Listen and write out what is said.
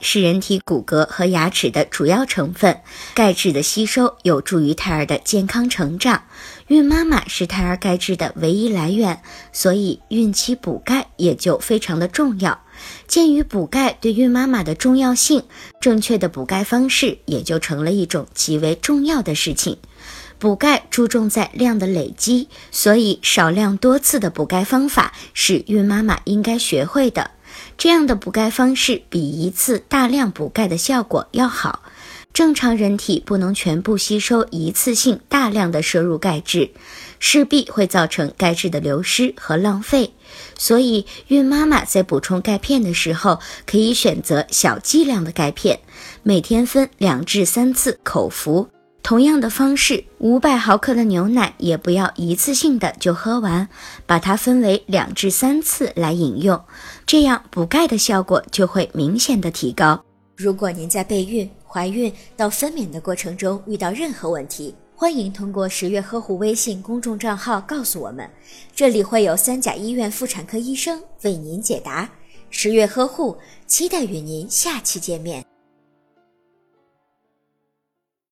是人体骨骼和牙齿的主要成分，钙质的吸收有助于胎儿的健康成长。孕妈妈是胎儿钙质的唯一来源，所以孕期补钙也就非常的重要。鉴于补钙对孕妈妈的重要性，正确的补钙方式也就成了一种极为重要的事情。补钙注重在量的累积，所以少量多次的补钙方法是孕妈妈应该学会的。这样的补钙方式比一次大量补钙的效果要好。正常人体不能全部吸收一次性大量的摄入钙质，势必会造成钙质的流失和浪费。所以，孕妈妈在补充钙片的时候，可以选择小剂量的钙片，每天分两至三次口服。同样的方式，五百毫克的牛奶也不要一次性的就喝完，把它分为两至三次来饮用，这样补钙的效果就会明显的提高。如果您在备孕、怀孕到分娩的过程中遇到任何问题，欢迎通过十月呵护微信公众账号告诉我们，这里会有三甲医院妇产科医生为您解答。十月呵护，期待与您下期见面。